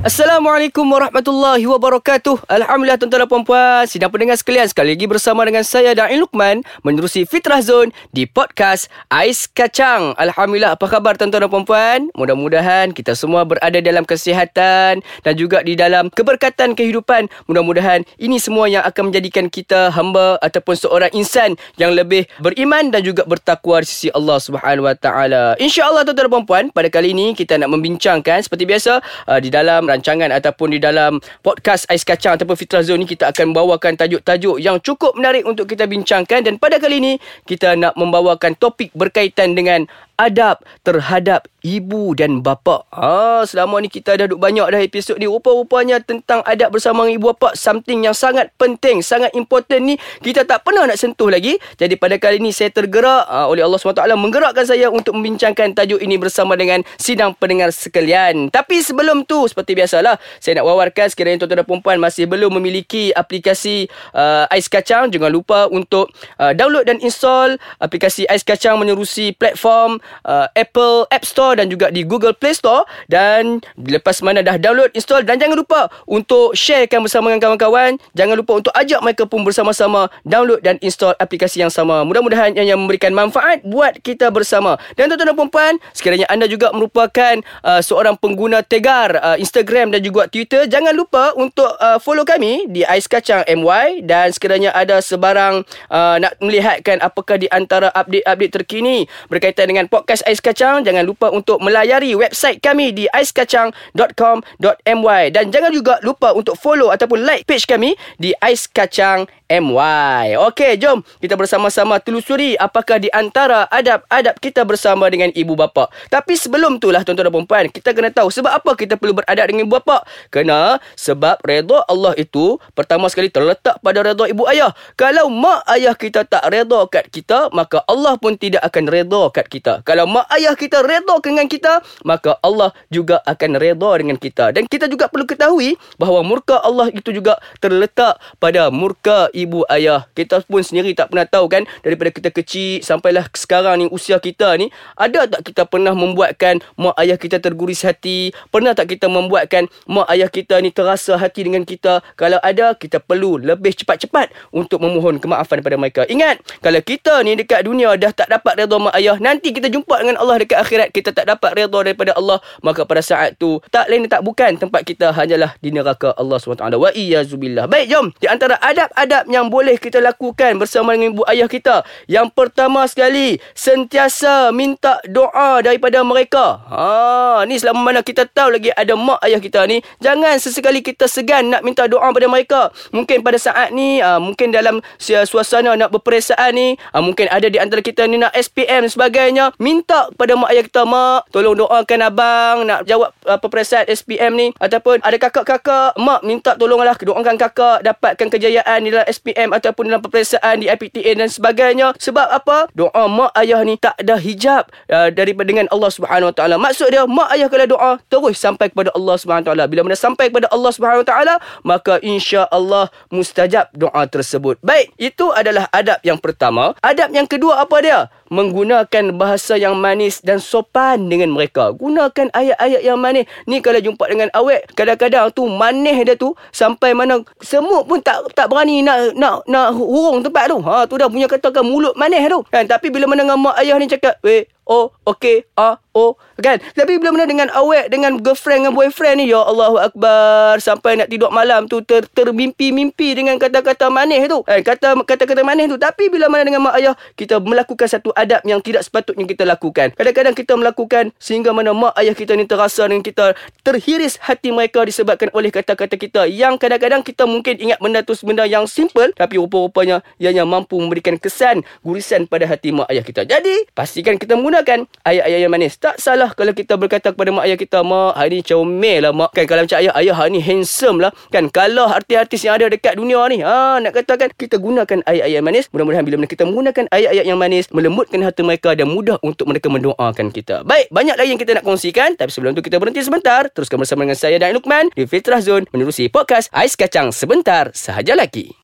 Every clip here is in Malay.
Assalamualaikum warahmatullahi wabarakatuh. Alhamdulillah tuan-tuan dan puan-puan. Sidang pendengar sekalian Sekali lagi bersama dengan saya Dain Lukman Menerusi Fitrah Zone Di podcast Ais Kacang. Alhamdulillah apa khabar tuan-tuan dan puan-puan? Mudah-mudahan kita semua berada dalam kesihatan Dan juga di dalam keberkatan kehidupan. Mudah-mudahan ini semua yang akan menjadikan kita hamba Ataupun seorang insan Yang lebih beriman dan juga bertakwa di sisi Allah Taala. InsyaAllah tuan-tuan dan puan-puan Pada kali ini kita nak membincangkan Seperti biasa uh, Di dalam rancangan ataupun di dalam podcast Ais Kacang ataupun Fitrah Zone ni kita akan membawakan tajuk-tajuk yang cukup menarik untuk kita bincangkan. Dan pada kali ini kita nak membawakan topik berkaitan dengan adab terhadap ibu dan bapa. Ha, selama ni kita dah duduk banyak dah episod ni. Rupa-rupanya tentang adab bersama ibu bapa. Something yang sangat penting, sangat important ni. Kita tak pernah nak sentuh lagi. Jadi pada kali ini saya tergerak ha, oleh Allah SWT menggerakkan saya untuk membincangkan tajuk ini bersama dengan sidang pendengar sekalian. Tapi sebelum tu, seperti biasalah, saya nak wawarkan sekiranya tuan-tuan dan perempuan masih belum memiliki aplikasi uh, Ais Kacang. Jangan lupa untuk uh, download dan install aplikasi Ais Kacang menerusi platform uh, Apple App Store dan juga di Google Play Store. Dan lepas mana dah download install dan jangan lupa untuk sharekan bersama dengan kawan-kawan. Jangan lupa untuk ajak mereka pun bersama-sama download dan install aplikasi yang sama. Mudah-mudahan yang, memberikan manfaat buat kita bersama. Dan tuan-tuan dan puan sekiranya anda juga merupakan uh, seorang pengguna tegar uh, Instagram dan juga Twitter jangan lupa untuk uh, follow kami di Ais Kacang MY dan sekiranya ada sebarang uh, nak melihatkan apakah di antara update-update terkini berkaitan dengan podcast Ais Kacang jangan lupa untuk melayari website kami di aiskacang.com.my dan jangan juga lupa untuk follow ataupun like page kami di Ais Kacang MY. Okey, jom kita bersama-sama telusuri apakah di antara adab-adab kita bersama dengan ibu bapa. Tapi sebelum tu lah tuan-tuan dan puan kita kena tahu sebab apa kita perlu beradab dengan ibu bapa. Kena sebab redha Allah itu pertama sekali terletak pada redha ibu ayah. Kalau mak ayah kita tak redha kat kita, maka Allah pun tidak akan redha kat kita. Kalau mak ayah kita redha dengan kita, maka Allah juga akan redha dengan kita. Dan kita juga perlu ketahui bahawa murka Allah itu juga terletak pada murka ibu ayah. Kita pun sendiri tak pernah tahu kan daripada kita kecil sampailah sekarang ni usia kita ni ada tak kita pernah membuatkan mak ayah kita terguris hati? Pernah tak kita membuatkan mak ayah kita ni terasa hati dengan kita? Kalau ada kita perlu lebih cepat-cepat untuk memohon kemaafan daripada mereka. Ingat kalau kita ni dekat dunia dah tak dapat redha mak ayah nanti kita jumpa dengan Allah dekat akhirat kita tak dapat redha daripada Allah maka pada saat tu tak lain tak bukan tempat kita hanyalah di neraka Allah SWT. Wa iyyazubillah. Baik jom di antara adab-adab yang boleh kita lakukan bersama dengan ibu ayah kita. Yang pertama sekali, sentiasa minta doa daripada mereka. Ha, ni selama mana kita tahu lagi ada mak ayah kita ni, jangan sesekali kita segan nak minta doa pada mereka. Mungkin pada saat ni, uh, mungkin dalam suasana nak berperasaan ni, uh, mungkin ada di antara kita ni nak SPM dan sebagainya, minta kepada mak ayah kita, mak, tolong doakan abang nak jawab uh, peperiksaan SPM ni ataupun ada kakak-kakak, mak minta tolonglah doakan kakak dapatkan kejayaan dalam SPM ataupun dalam peperiksaan di IPTA dan sebagainya. Sebab apa? Doa mak ayah ni tak ada hijab uh, daripada dengan Allah Subhanahu Wa Taala. Maksud dia mak ayah kalau doa terus sampai kepada Allah Subhanahu Wa Taala. Bila mana sampai kepada Allah Subhanahu Wa Taala, maka insya-Allah mustajab doa tersebut. Baik, itu adalah adab yang pertama. Adab yang kedua apa dia? Menggunakan bahasa yang manis dan sopan dengan mereka. Gunakan ayat-ayat yang manis. Ni kalau jumpa dengan awek, kadang-kadang tu manis dia tu sampai mana semut pun tak tak berani nak nak nak hurung tempat tu. Ha tu dah punya katakan mulut manis tu. Kan tapi bila mana mak ayah ni cakap, "Weh, oh, okey, ah, oh." Kan? Tapi bila mana dengan awek dengan girlfriend dengan boyfriend ni, ya Allahu akbar, sampai nak tidur malam tu ter, termimpi-mimpi dengan kata-kata manis tu. Kan? Kata kata-kata manis tu. Tapi bila mana dengan mak ayah, kita melakukan satu adab yang tidak sepatutnya kita lakukan. Kadang-kadang kita melakukan sehingga mana mak ayah kita ni terasa dengan kita terhiris hati mereka disebabkan oleh kata-kata kita yang kadang-kadang kita mungkin ingat benda tu benda yang simple tapi rupa-rupanya ianya mampu memberikan kesan gurisan pada hati mak ayah kita. Jadi, pastikan kita menggunakan ayat-ayat yang manis. Tak salah lah kalau kita berkata kepada mak ayah kita, mak, hari ni comel lah mak. Kan kalau macam ayah, ayah hari ni handsome lah. Kan kalau artis-artis yang ada dekat dunia ni, ha, nak katakan kita gunakan ayat-ayat manis. Mudah-mudahan bila kita menggunakan ayat-ayat yang manis, melembutkan hati mereka dan mudah untuk mereka mendoakan kita. Baik, banyak lagi yang kita nak kongsikan. Tapi sebelum tu kita berhenti sebentar. Teruskan bersama dengan saya dan Lukman di Fitrah Zone menerusi podcast Ais Kacang sebentar sahaja lagi.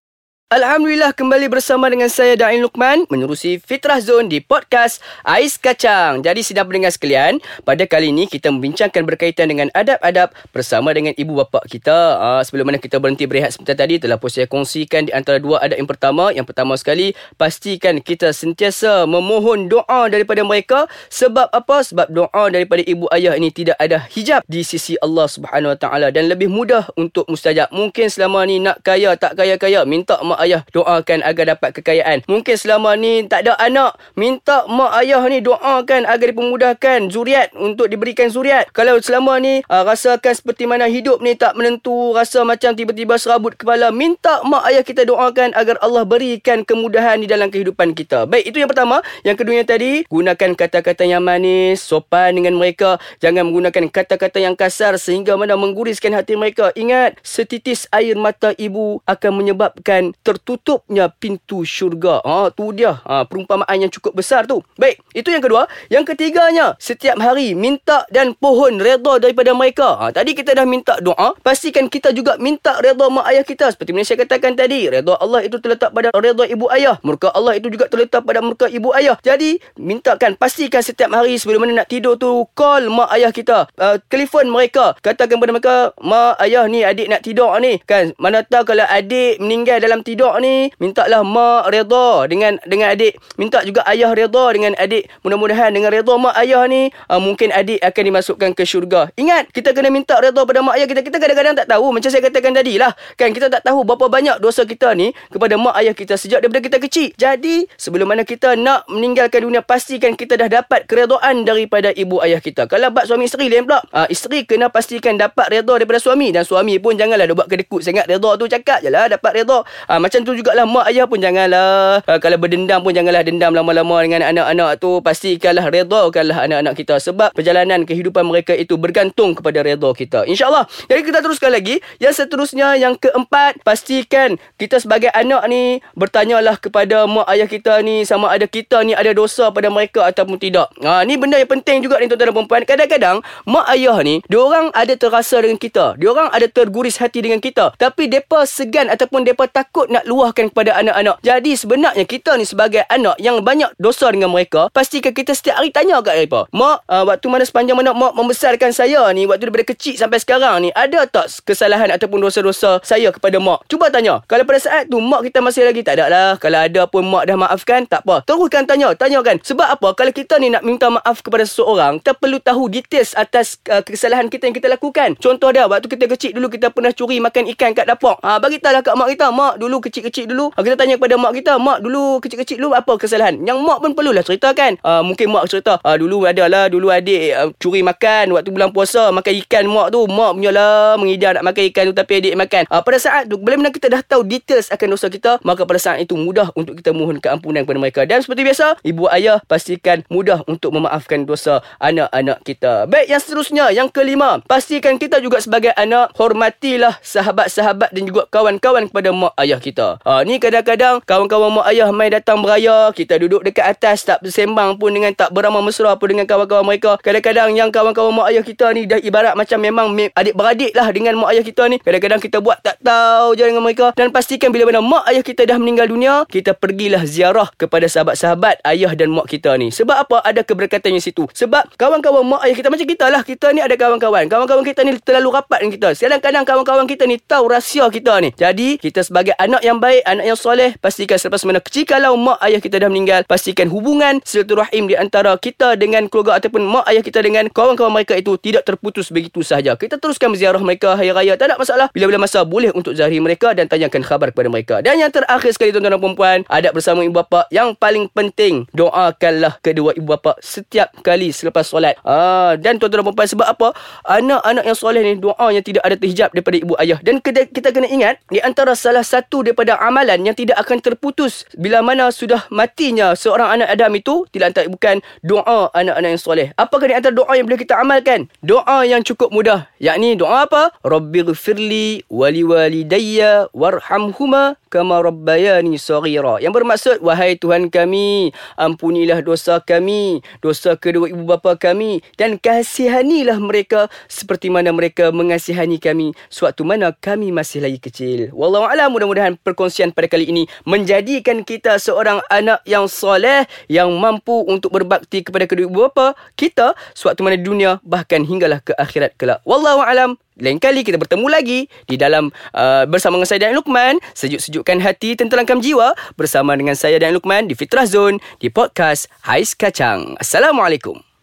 Alhamdulillah kembali bersama dengan saya Dain Lukman menerusi Fitrah Zone di podcast Ais Kacang. Jadi sidang pendengar sekalian, pada kali ini kita membincangkan berkaitan dengan adab-adab bersama dengan ibu bapa kita. Uh, sebelum mana kita berhenti berehat sebentar tadi telah pun saya kongsikan di antara dua adab yang pertama. Yang pertama sekali, pastikan kita sentiasa memohon doa daripada mereka. Sebab apa? Sebab doa daripada ibu ayah ini tidak ada hijab di sisi Allah Subhanahu Wa Taala dan lebih mudah untuk mustajab. Mungkin selama ni nak kaya tak kaya-kaya minta mak mak ayah doakan agar dapat kekayaan. Mungkin selama ni tak ada anak, minta mak ayah ni doakan agar dipermudahkan zuriat untuk diberikan zuriat. Kalau selama ni uh, rasakan seperti mana hidup ni tak menentu, rasa macam tiba-tiba serabut kepala, minta mak ayah kita doakan agar Allah berikan kemudahan di dalam kehidupan kita. Baik, itu yang pertama. Yang kedua yang tadi, gunakan kata-kata yang manis, sopan dengan mereka. Jangan menggunakan kata-kata yang kasar sehingga mana mengguriskan hati mereka. Ingat, setitis air mata ibu akan menyebabkan tertutupnya pintu syurga. Ha, tu dia ha, perumpamaan yang cukup besar tu. Baik, itu yang kedua. Yang ketiganya, setiap hari minta dan pohon redha daripada mereka. Ha, tadi kita dah minta doa. Pastikan kita juga minta redha mak ayah kita. Seperti mana saya katakan tadi, redha Allah itu terletak pada redha ibu ayah. Murka Allah itu juga terletak pada murka ibu ayah. Jadi, mintakan, pastikan setiap hari sebelum mana nak tidur tu, call mak ayah kita. Uh, telefon mereka. Katakan kepada mereka, mak ayah ni adik nak tidur ni. Kan, mana tahu kalau adik meninggal dalam tidur tidur ni mintalah mak redha dengan dengan adik. Minta juga ayah redha dengan adik. Mudah-mudahan dengan redha mak ayah ni uh, mungkin adik akan dimasukkan ke syurga. Ingat kita kena minta redha pada mak ayah kita. Kita kadang-kadang tak tahu. Macam saya katakan tadi lah kan kita tak tahu berapa banyak dosa kita ni kepada mak ayah kita sejak daripada kita kecil. Jadi sebelum mana kita nak meninggalkan dunia pastikan kita dah dapat keredaan daripada ibu ayah kita. Kalau bab suami isteri lain pula. Uh, isteri kena pastikan dapat redha daripada suami. Dan suami pun janganlah dia buat kedekut sangat. Redha tu cakap je lah dapat redha. Uh, macam tu jugalah mak ayah pun janganlah. Uh, kalau berdendam pun janganlah dendam lama-lama dengan anak-anak tu. Pastikanlah redakanlah anak-anak kita. Sebab perjalanan kehidupan mereka itu bergantung kepada redha kita. Insyaallah. Jadi kita teruskan lagi. Yang seterusnya yang keempat pastikan kita sebagai anak ni bertanyalah kepada mak ayah kita ni sama ada kita ni ada dosa pada mereka ataupun tidak. Ha ni benda yang penting juga ni tuan-tuan dan puan kadang-kadang mak ayah ni diorang ada terasa dengan kita. Diorang ada terguris hati dengan kita. Tapi depa segan ataupun depa takut nak luahkan kepada anak-anak. Jadi sebenarnya kita ni sebagai anak yang banyak dosa dengan mereka, pastikan kita setiap hari tanya kat mereka. Mak, uh, waktu mana sepanjang mana mak membesarkan saya ni, waktu daripada kecil sampai sekarang ni, ada tak kesalahan ataupun dosa-dosa saya kepada mak? Cuba tanya. Kalau pada saat tu mak kita masih lagi tak ada lah. Kalau ada pun mak dah maafkan, tak apa. Teruskan tanya. Tanyakan. Sebab apa? Kalau kita ni nak minta maaf kepada seseorang, kita perlu tahu details atas uh, kesalahan kita yang kita lakukan. Contoh dia, waktu kita kecil dulu kita pernah curi makan ikan kat dapur. Ha, bagi tahu lah kat mak kita. Mak, dulu kecil-kecil dulu. Uh, kita tanya kepada mak kita mak dulu kecil-kecil dulu apa kesalahan? Yang mak pun perlulah ceritakan uh, mungkin mak cerita uh, dulu adalah dulu adik uh, curi makan waktu bulan puasa makan ikan mak tu. Mak punya lah mengidam nak makan ikan tu tapi adik makan. Uh, pada saat tu bila kita dah tahu details akan dosa kita maka pada saat itu mudah untuk kita mohon keampunan kepada mereka. Dan seperti biasa ibu ayah pastikan mudah untuk memaafkan dosa anak-anak kita. Baik yang seterusnya yang kelima pastikan kita juga sebagai anak hormatilah sahabat-sahabat dan juga kawan-kawan kepada mak ayah kita uh, ni kadang-kadang kawan-kawan mak ayah mai datang beraya, kita duduk dekat atas tak bersembang pun dengan tak beramah mesra pun dengan kawan-kawan mereka. Kadang-kadang yang kawan-kawan mak ayah kita ni dah ibarat macam memang adik-beradik lah dengan mak ayah kita ni. Kadang-kadang kita buat tak tahu je dengan mereka dan pastikan bila mana mak ayah kita dah meninggal dunia, kita pergilah ziarah kepada sahabat-sahabat ayah dan mak kita ni. Sebab apa? Ada keberkatannya situ. Sebab kawan-kawan mak ayah kita macam kita lah. Kita ni ada kawan-kawan. Kawan-kawan kita ni terlalu rapat dengan kita. Kadang-kadang kawan-kawan kita ni tahu rahsia kita ni. Jadi, kita sebagai anak yang baik, anak yang soleh pastikan selepas mana kecil kalau mak ayah kita dah meninggal pastikan hubungan silaturahim di antara kita dengan keluarga ataupun mak ayah kita dengan kawan-kawan mereka itu tidak terputus begitu sahaja. Kita teruskan berziarah mereka hari raya. Tak ada masalah. Bila-bila masa boleh untuk zahir mereka dan tanyakan khabar kepada mereka. Dan yang terakhir sekali tuan-tuan dan puan adab bersama ibu bapa yang paling penting. Doakanlah kedua ibu bapa setiap kali selepas solat. Ah, dan tuan-tuan dan puan sebab apa? Anak-anak yang soleh ni doa yang tidak ada terhijab daripada ibu ayah. Dan kita kena ingat di antara salah satu daripada amalan yang tidak akan terputus bila mana sudah matinya seorang anak Adam itu tidak antara bukan doa anak-anak yang soleh. Apakah di antara doa yang boleh kita amalkan? Doa yang cukup mudah. Yakni doa apa? Rabbighfirli wali walidayya warhamhuma kama rabbayani saghira. Yang bermaksud wahai Tuhan kami, ampunilah dosa kami, dosa kedua ibu bapa kami dan kasihanilah mereka seperti mana mereka mengasihani kami sewaktu mana kami masih lagi kecil. Wallahu a'lam mudah-mudahan perkongsian pada kali ini menjadikan kita seorang anak yang soleh yang mampu untuk berbakti kepada kedua bapa kita sewaktu mana dunia bahkan hinggalah ke akhirat kelak. Wallahu alam. Lain kali kita bertemu lagi di dalam uh, bersama dengan saya dan Lukman sejuk-sejukkan hati tenterangkan jiwa bersama dengan saya dan Lukman di Fitrah Zone di podcast Ais Kacang. Assalamualaikum.